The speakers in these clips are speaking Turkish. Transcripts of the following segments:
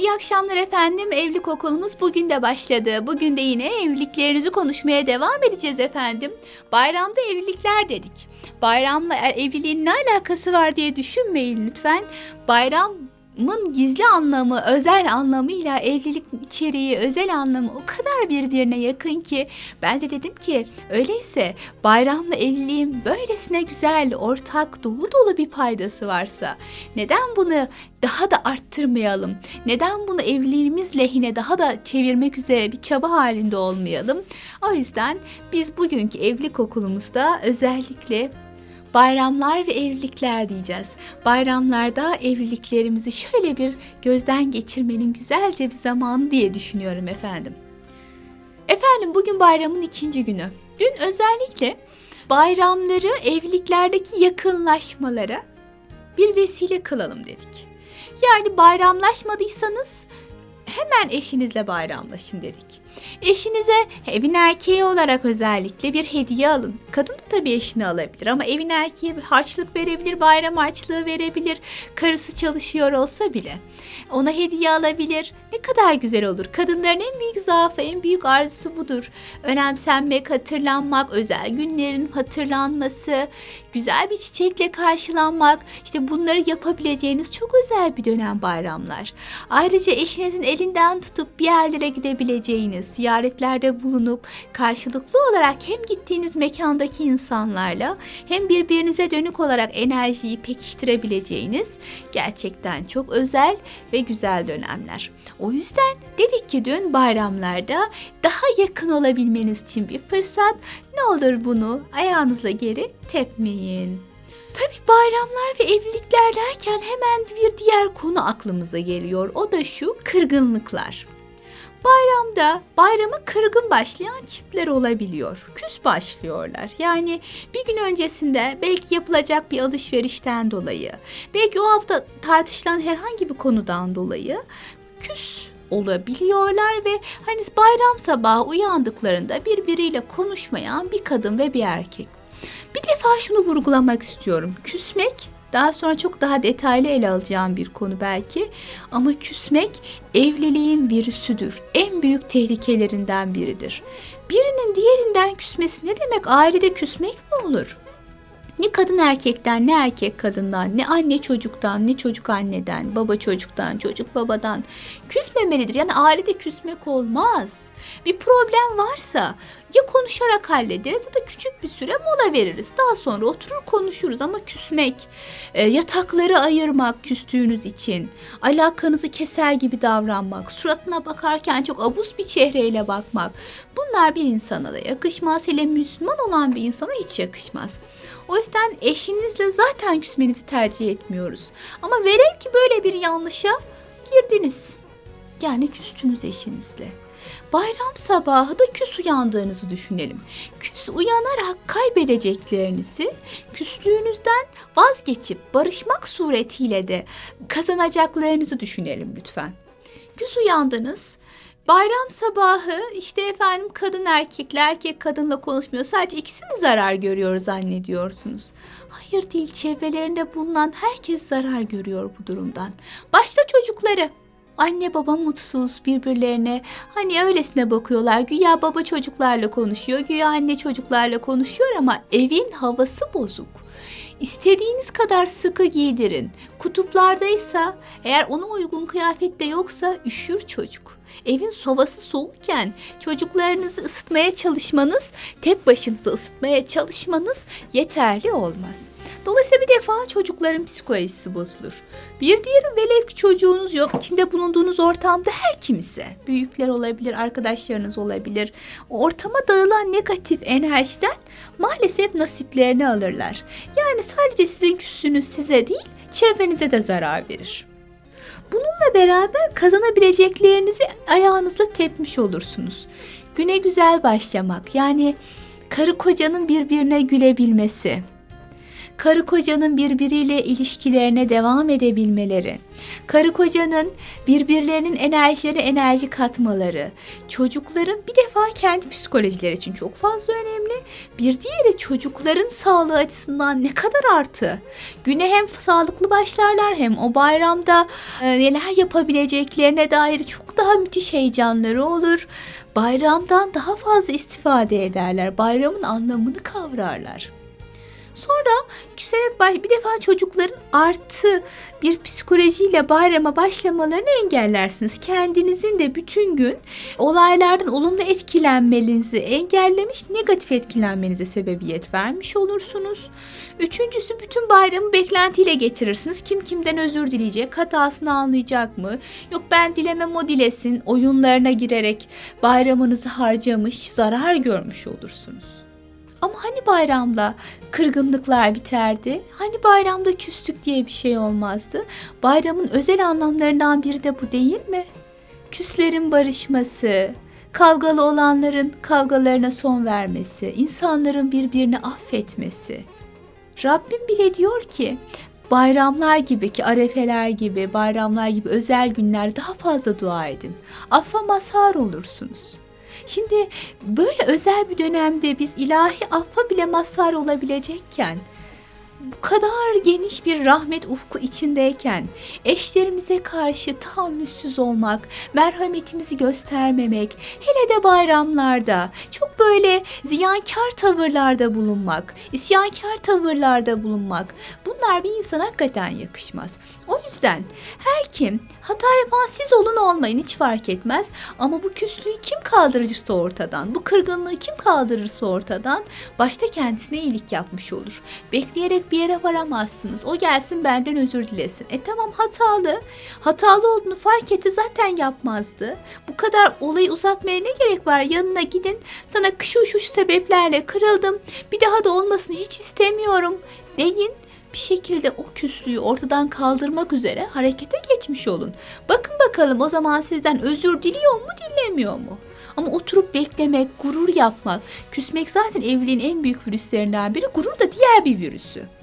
İyi akşamlar efendim. Evlilik okulumuz bugün de başladı. Bugün de yine evliliklerinizi konuşmaya devam edeceğiz efendim. Bayramda evlilikler dedik. Bayramla er, evliliğin ne alakası var diye düşünmeyin lütfen. Bayram Mın gizli anlamı, özel anlamıyla evlilik içeriği, özel anlamı o kadar birbirine yakın ki ben de dedim ki öyleyse bayramla evliliğin böylesine güzel, ortak, dolu dolu bir paydası varsa neden bunu daha da arttırmayalım? Neden bunu evliliğimiz lehine daha da çevirmek üzere bir çaba halinde olmayalım? O yüzden biz bugünkü evlilik okulumuzda özellikle bayramlar ve evlilikler diyeceğiz. Bayramlarda evliliklerimizi şöyle bir gözden geçirmenin güzelce bir zamanı diye düşünüyorum efendim. Efendim bugün bayramın ikinci günü. Dün özellikle bayramları evliliklerdeki yakınlaşmalara bir vesile kılalım dedik. Yani bayramlaşmadıysanız hemen eşinizle bayramlaşın dedik. Eşinize evin erkeği olarak özellikle bir hediye alın. Kadın da tabii eşini alabilir ama evin erkeği harçlık verebilir, bayram harçlığı verebilir. Karısı çalışıyor olsa bile. Ona hediye alabilir. Ne kadar güzel olur. Kadınların en büyük zaafı, en büyük arzusu budur. Önemsenmek, hatırlanmak, özel günlerin hatırlanması, güzel bir çiçekle karşılanmak. İşte bunları yapabileceğiniz çok özel bir dönem bayramlar. Ayrıca eşinizin elinden tutup bir yerlere gidebileceğiniz, ziyaretlerde bulunup karşılıklı olarak hem gittiğiniz mekandaki insanlarla hem birbirinize dönük olarak enerjiyi pekiştirebileceğiniz gerçekten çok özel ve güzel dönemler. O yüzden dedik ki dün bayramlarda daha yakın olabilmeniz için bir fırsat. Ne olur bunu ayağınıza geri tepmeyin. Tabi bayramlar ve evlilikler derken hemen bir diğer konu aklımıza geliyor. O da şu kırgınlıklar. Bayramda bayramı kırgın başlayan çiftler olabiliyor. Küs başlıyorlar. Yani bir gün öncesinde belki yapılacak bir alışverişten dolayı, belki o hafta tartışılan herhangi bir konudan dolayı küs olabiliyorlar ve hani bayram sabahı uyandıklarında birbiriyle konuşmayan bir kadın ve bir erkek. Defa şunu vurgulamak istiyorum. Küsmek daha sonra çok daha detaylı ele alacağım bir konu belki. Ama küsmek evliliğin virüsüdür. En büyük tehlikelerinden biridir. Birinin diğerinden küsmesi ne demek? Ailede küsmek mi olur? Ne kadın erkekten, ne erkek kadından, ne anne çocuktan, ne çocuk anneden, baba çocuktan, çocuk babadan küsmemelidir. Yani ailede küsmek olmaz. Bir problem varsa ya konuşarak hallederiz ya da küçük bir süre mola veririz. Daha sonra oturur konuşuruz ama küsmek, e, yatakları ayırmak küstüğünüz için, alakanızı keser gibi davranmak, suratına bakarken çok abuz bir çehreyle bakmak. Bunlar bir insana da yakışmaz. Hele Müslüman olan bir insana hiç yakışmaz. O yüzden eşinizle zaten küsmenizi tercih etmiyoruz. Ama velev ki böyle bir yanlışa girdiniz. Yani küstünüz eşinizle. Bayram sabahı da küs uyandığınızı düşünelim. Küs uyanarak kaybedeceklerinizi küslüğünüzden vazgeçip barışmak suretiyle de kazanacaklarınızı düşünelim lütfen. Küs uyandınız, Bayram sabahı işte efendim kadın erkekle erkek kadınla konuşmuyor. Sadece ikisi mi zarar görüyor zannediyorsunuz? Hayır değil çevrelerinde bulunan herkes zarar görüyor bu durumdan. Başta çocukları. Anne baba mutsuz birbirlerine hani öylesine bakıyorlar. Güya baba çocuklarla konuşuyor, güya anne çocuklarla konuşuyor ama evin havası bozuk. İstediğiniz kadar sıkı giydirin. Kutuplardaysa eğer ona uygun kıyafette yoksa üşür çocuk. Evin sovası soğukken çocuklarınızı ısıtmaya çalışmanız, tek başınıza ısıtmaya çalışmanız yeterli olmaz. Dolayısıyla bir defa çocukların psikolojisi bozulur. Bir diğeri velev ki çocuğunuz yok, içinde bulunduğunuz ortamda her kimse, büyükler olabilir, arkadaşlarınız olabilir. ortama dağılan negatif enerjiden maalesef nasiplerini alırlar. Yani sadece sizin küsünüz size değil, çevrenize de zarar verir. Bununla beraber kazanabileceklerinizi ayağınızla tepmiş olursunuz. Güne güzel başlamak yani karı kocanın birbirine gülebilmesi, karı kocanın birbiriyle ilişkilerine devam edebilmeleri, karı kocanın birbirlerinin enerjilerine enerji katmaları, çocukların bir defa kendi psikolojileri için çok fazla önemli, bir diğeri çocukların sağlığı açısından ne kadar artı. Güne hem sağlıklı başlarlar hem o bayramda e, neler yapabileceklerine dair çok daha müthiş heyecanları olur. Bayramdan daha fazla istifade ederler. Bayramın anlamını kavrarlar. Sonra küserek bir defa çocukların artı bir psikolojiyle bayrama başlamalarını engellersiniz. Kendinizin de bütün gün olaylardan olumlu etkilenmenizi engellemiş, negatif etkilenmenize sebebiyet vermiş olursunuz. Üçüncüsü bütün bayramı beklentiyle geçirirsiniz. Kim kimden özür dileyecek, hatasını anlayacak mı? Yok ben dilemem o dilesin oyunlarına girerek bayramınızı harcamış, zarar görmüş olursunuz. Ama hani bayramda kırgınlıklar biterdi? Hani bayramda küslük diye bir şey olmazdı? Bayramın özel anlamlarından biri de bu değil mi? Küslerin barışması, kavgalı olanların kavgalarına son vermesi, insanların birbirini affetmesi. Rabbim bile diyor ki bayramlar gibi ki arefeler gibi bayramlar gibi özel günler daha fazla dua edin. Affa mazhar olursunuz. Şimdi böyle özel bir dönemde biz ilahi affa bile mazhar olabilecekken bu kadar geniş bir rahmet ufku içindeyken eşlerimize karşı tahammülsüz olmak, merhametimizi göstermemek, hele de bayramlarda çok böyle ziyankar tavırlarda bulunmak, isyankar tavırlarda bulunmak bunlar bir insana hakikaten yakışmaz. O yüzden her kim hata yapan siz olun olmayın hiç fark etmez ama bu küslüğü kim kaldırırsa ortadan, bu kırgınlığı kim kaldırırsa ortadan başta kendisine iyilik yapmış olur. Bekleyerek bir yere varamazsınız. O gelsin benden özür dilesin. E tamam hatalı. Hatalı olduğunu fark etti zaten yapmazdı. Bu kadar olayı uzatmaya ne gerek var? Yanına gidin. Sana şu şu sebeplerle kırıldım. Bir daha da olmasını hiç istemiyorum deyin bir şekilde o küslüğü ortadan kaldırmak üzere harekete geçmiş olun. Bakın bakalım o zaman sizden özür diliyor mu dilemiyor mu? Ama oturup beklemek, gurur yapmak, küsmek zaten evliliğin en büyük virüslerinden biri. Gurur da diğer bir virüsü.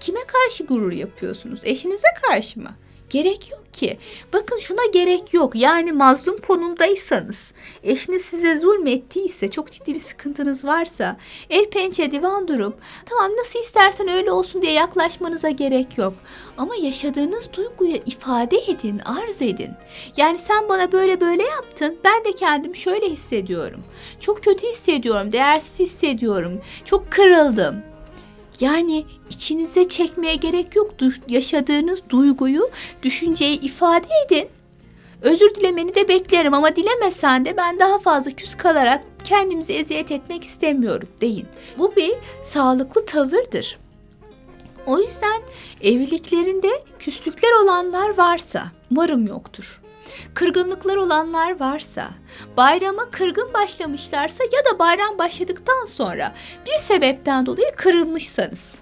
Kime karşı gurur yapıyorsunuz? Eşinize karşı mı? Gerek yok ki. Bakın şuna gerek yok. Yani mazlum konumdaysanız, eşiniz size zulmettiyse, çok ciddi bir sıkıntınız varsa, el pençe divan durup, tamam nasıl istersen öyle olsun diye yaklaşmanıza gerek yok. Ama yaşadığınız duyguyu ifade edin, arz edin. Yani sen bana böyle böyle yaptın, ben de kendim şöyle hissediyorum. Çok kötü hissediyorum, değersiz hissediyorum, çok kırıldım. Yani içinize çekmeye gerek yok. Yaşadığınız duyguyu, düşünceyi ifade edin. Özür dilemeni de beklerim ama dilemesen de ben daha fazla küs kalarak kendimizi eziyet etmek istemiyorum deyin. Bu bir sağlıklı tavırdır. O yüzden evliliklerinde küslükler olanlar varsa, umarım yoktur. Kırgınlıklar olanlar varsa, bayrama kırgın başlamışlarsa ya da bayram başladıktan sonra bir sebepten dolayı kırılmışsanız.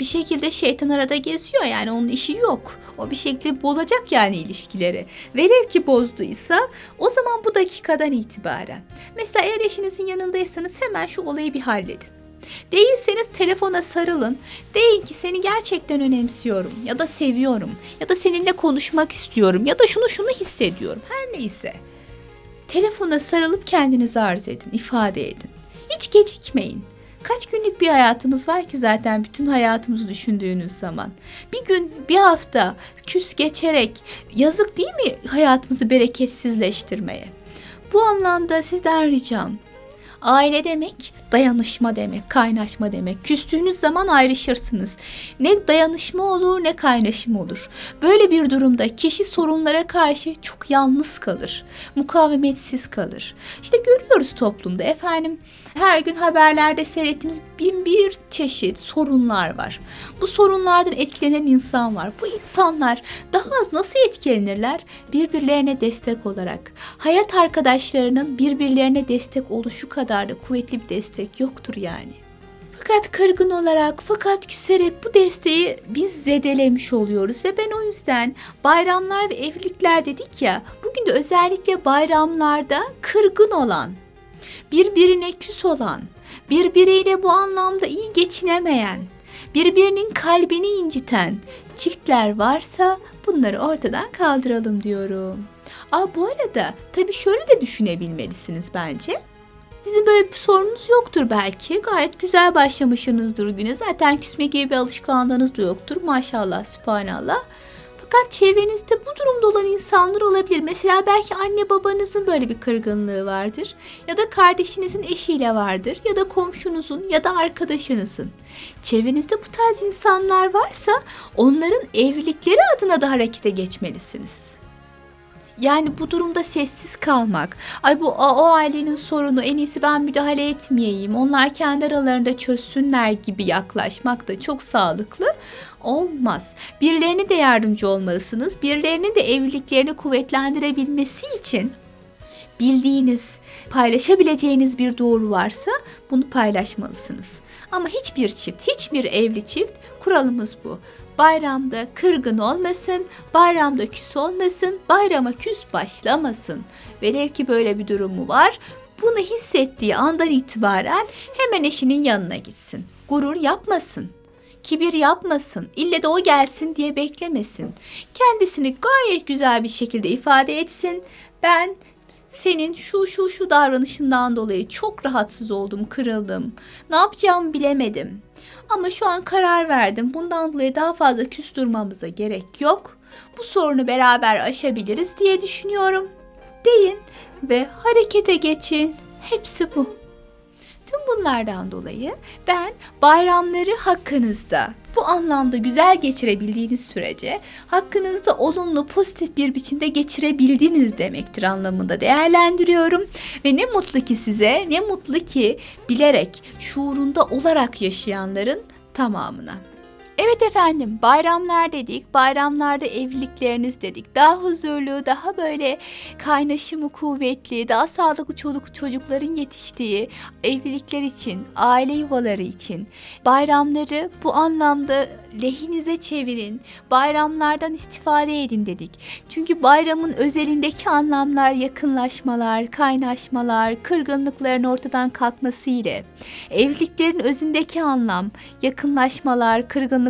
Bir şekilde şeytan arada geziyor yani onun işi yok. O bir şekilde bozacak yani ilişkileri. Velev ki bozduysa o zaman bu dakikadan itibaren. Mesela eğer eşinizin yanındaysanız hemen şu olayı bir halledin. Değilseniz telefona sarılın. Deyin ki seni gerçekten önemsiyorum ya da seviyorum ya da seninle konuşmak istiyorum ya da şunu şunu hissediyorum. Her neyse. Telefona sarılıp kendinizi arz edin, ifade edin. Hiç gecikmeyin. Kaç günlük bir hayatımız var ki zaten bütün hayatımızı düşündüğünüz zaman. Bir gün, bir hafta küs geçerek yazık değil mi hayatımızı bereketsizleştirmeye? Bu anlamda sizden ricam Aile demek dayanışma demek, kaynaşma demek. Küstüğünüz zaman ayrışırsınız. Ne dayanışma olur ne kaynaşma olur. Böyle bir durumda kişi sorunlara karşı çok yalnız kalır. Mukavemetsiz kalır. İşte görüyoruz toplumda efendim her gün haberlerde seyrettiğimiz bin bir çeşit sorunlar var. Bu sorunlardan etkilenen insan var. Bu insanlar daha az nasıl etkilenirler? Birbirlerine destek olarak. Hayat arkadaşlarının birbirlerine destek oluşu kadar da kuvvetli bir destek yoktur yani. Fakat kırgın olarak, fakat küserek bu desteği biz zedelemiş oluyoruz ve ben o yüzden bayramlar ve evlilikler dedik ya, bugün de özellikle bayramlarda kırgın olan, birbirine küs olan, birbiriyle bu anlamda iyi geçinemeyen, birbirinin kalbini inciten çiftler varsa bunları ortadan kaldıralım diyorum. Aa bu arada tabii şöyle de düşünebilmelisiniz bence. Sizin böyle bir sorunuz yoktur belki. Gayet güzel başlamışsınızdır güne. Zaten küsme gibi bir alışkanlığınız da yoktur. Maşallah, subhanallah. Fakat çevrenizde bu durumda olan insanlar olabilir. Mesela belki anne babanızın böyle bir kırgınlığı vardır. Ya da kardeşinizin eşiyle vardır. Ya da komşunuzun ya da arkadaşınızın. Çevrenizde bu tarz insanlar varsa onların evlilikleri adına da harekete geçmelisiniz. Yani bu durumda sessiz kalmak. Ay bu o, ailenin sorunu en iyisi ben müdahale etmeyeyim. Onlar kendi aralarında çözsünler gibi yaklaşmak da çok sağlıklı olmaz. Birilerine de yardımcı olmalısınız. Birilerinin de evliliklerini kuvvetlendirebilmesi için bildiğiniz, paylaşabileceğiniz bir doğru varsa bunu paylaşmalısınız. Ama hiçbir çift, hiçbir evli çift kuralımız bu. Bayramda kırgın olmasın, bayramda küs olmasın, bayrama küs başlamasın. Velev ki böyle bir durumu var. Bunu hissettiği andan itibaren hemen eşinin yanına gitsin. Gurur yapmasın. Kibir yapmasın. İlle de o gelsin diye beklemesin. Kendisini gayet güzel bir şekilde ifade etsin. Ben senin şu şu şu davranışından dolayı çok rahatsız oldum, kırıldım. Ne yapacağımı bilemedim. Ama şu an karar verdim. Bundan dolayı daha fazla küs durmamıza gerek yok. Bu sorunu beraber aşabiliriz diye düşünüyorum. Deyin ve harekete geçin. Hepsi bu. Tüm bunlardan dolayı ben bayramları hakkınızda bu anlamda güzel geçirebildiğiniz sürece hakkınızda olumlu pozitif bir biçimde geçirebildiniz demektir anlamında değerlendiriyorum. Ve ne mutlu ki size ne mutlu ki bilerek şuurunda olarak yaşayanların tamamına. Evet efendim bayramlar dedik, bayramlarda evlilikleriniz dedik. Daha huzurlu, daha böyle kaynaşımı kuvvetli, daha sağlıklı çoluk çocukların yetiştiği evlilikler için, aile yuvaları için bayramları bu anlamda lehinize çevirin. Bayramlardan istifade edin dedik. Çünkü bayramın özelindeki anlamlar yakınlaşmalar, kaynaşmalar, kırgınlıkların ortadan kalkması ile evliliklerin özündeki anlam yakınlaşmalar,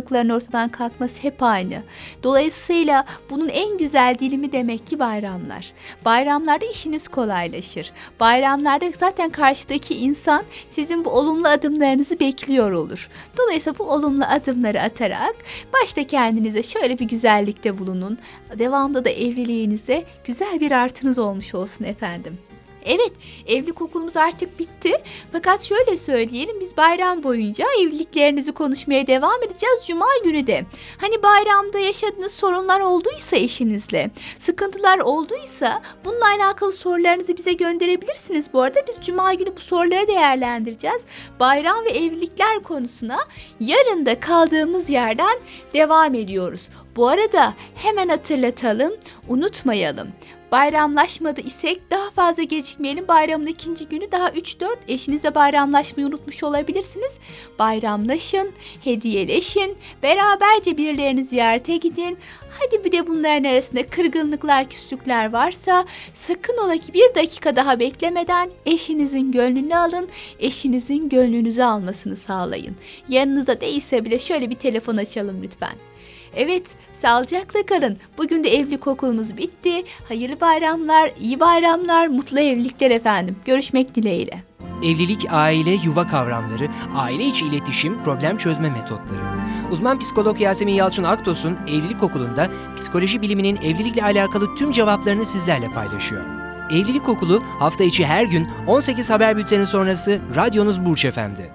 kırgınlıkların ortadan kalkması hep aynı. Dolayısıyla bunun en güzel dilimi demek ki bayramlar. Bayramlarda işiniz kolaylaşır. Bayramlarda zaten karşıdaki insan sizin bu olumlu adımlarınızı bekliyor olur. Dolayısıyla bu olumlu adımları atarak başta kendinize şöyle bir güzellikte bulunun. Devamında da evliliğinize güzel bir artınız olmuş olsun efendim. Evet, evlilik okulumuz artık bitti. Fakat şöyle söyleyelim, biz bayram boyunca evliliklerinizi konuşmaya devam edeceğiz Cuma günü de. Hani bayramda yaşadığınız sorunlar olduysa eşinizle, sıkıntılar olduysa bununla alakalı sorularınızı bize gönderebilirsiniz. Bu arada biz Cuma günü bu soruları değerlendireceğiz. Bayram ve evlilikler konusuna yarın da kaldığımız yerden devam ediyoruz. Bu arada hemen hatırlatalım, unutmayalım. Bayramlaşmadı isek daha fazla gecikmeyelim. Bayramın ikinci günü daha 3-4 eşinizle bayramlaşmayı unutmuş olabilirsiniz. Bayramlaşın, hediyeleşin, beraberce birilerini ziyarete gidin. Hadi bir de bunların arasında kırgınlıklar, küslükler varsa sakın ola ki bir dakika daha beklemeden eşinizin gönlünü alın, eşinizin gönlünüzü almasını sağlayın. Yanınızda değilse bile şöyle bir telefon açalım lütfen. Evet, sağlıcakla kalın. Bugün de evlilik okulumuz bitti. Hayırlı bayramlar, iyi bayramlar, mutlu evlilikler efendim. Görüşmek dileğiyle. Evlilik, aile, yuva kavramları, aile içi iletişim, problem çözme metotları. Uzman psikolog Yasemin Yalçın Aktos'un Evlilik Okulu'nda psikoloji biliminin evlilikle alakalı tüm cevaplarını sizlerle paylaşıyor. Evlilik Okulu hafta içi her gün 18 haber bülteni sonrası radyonuz Burç Efendi.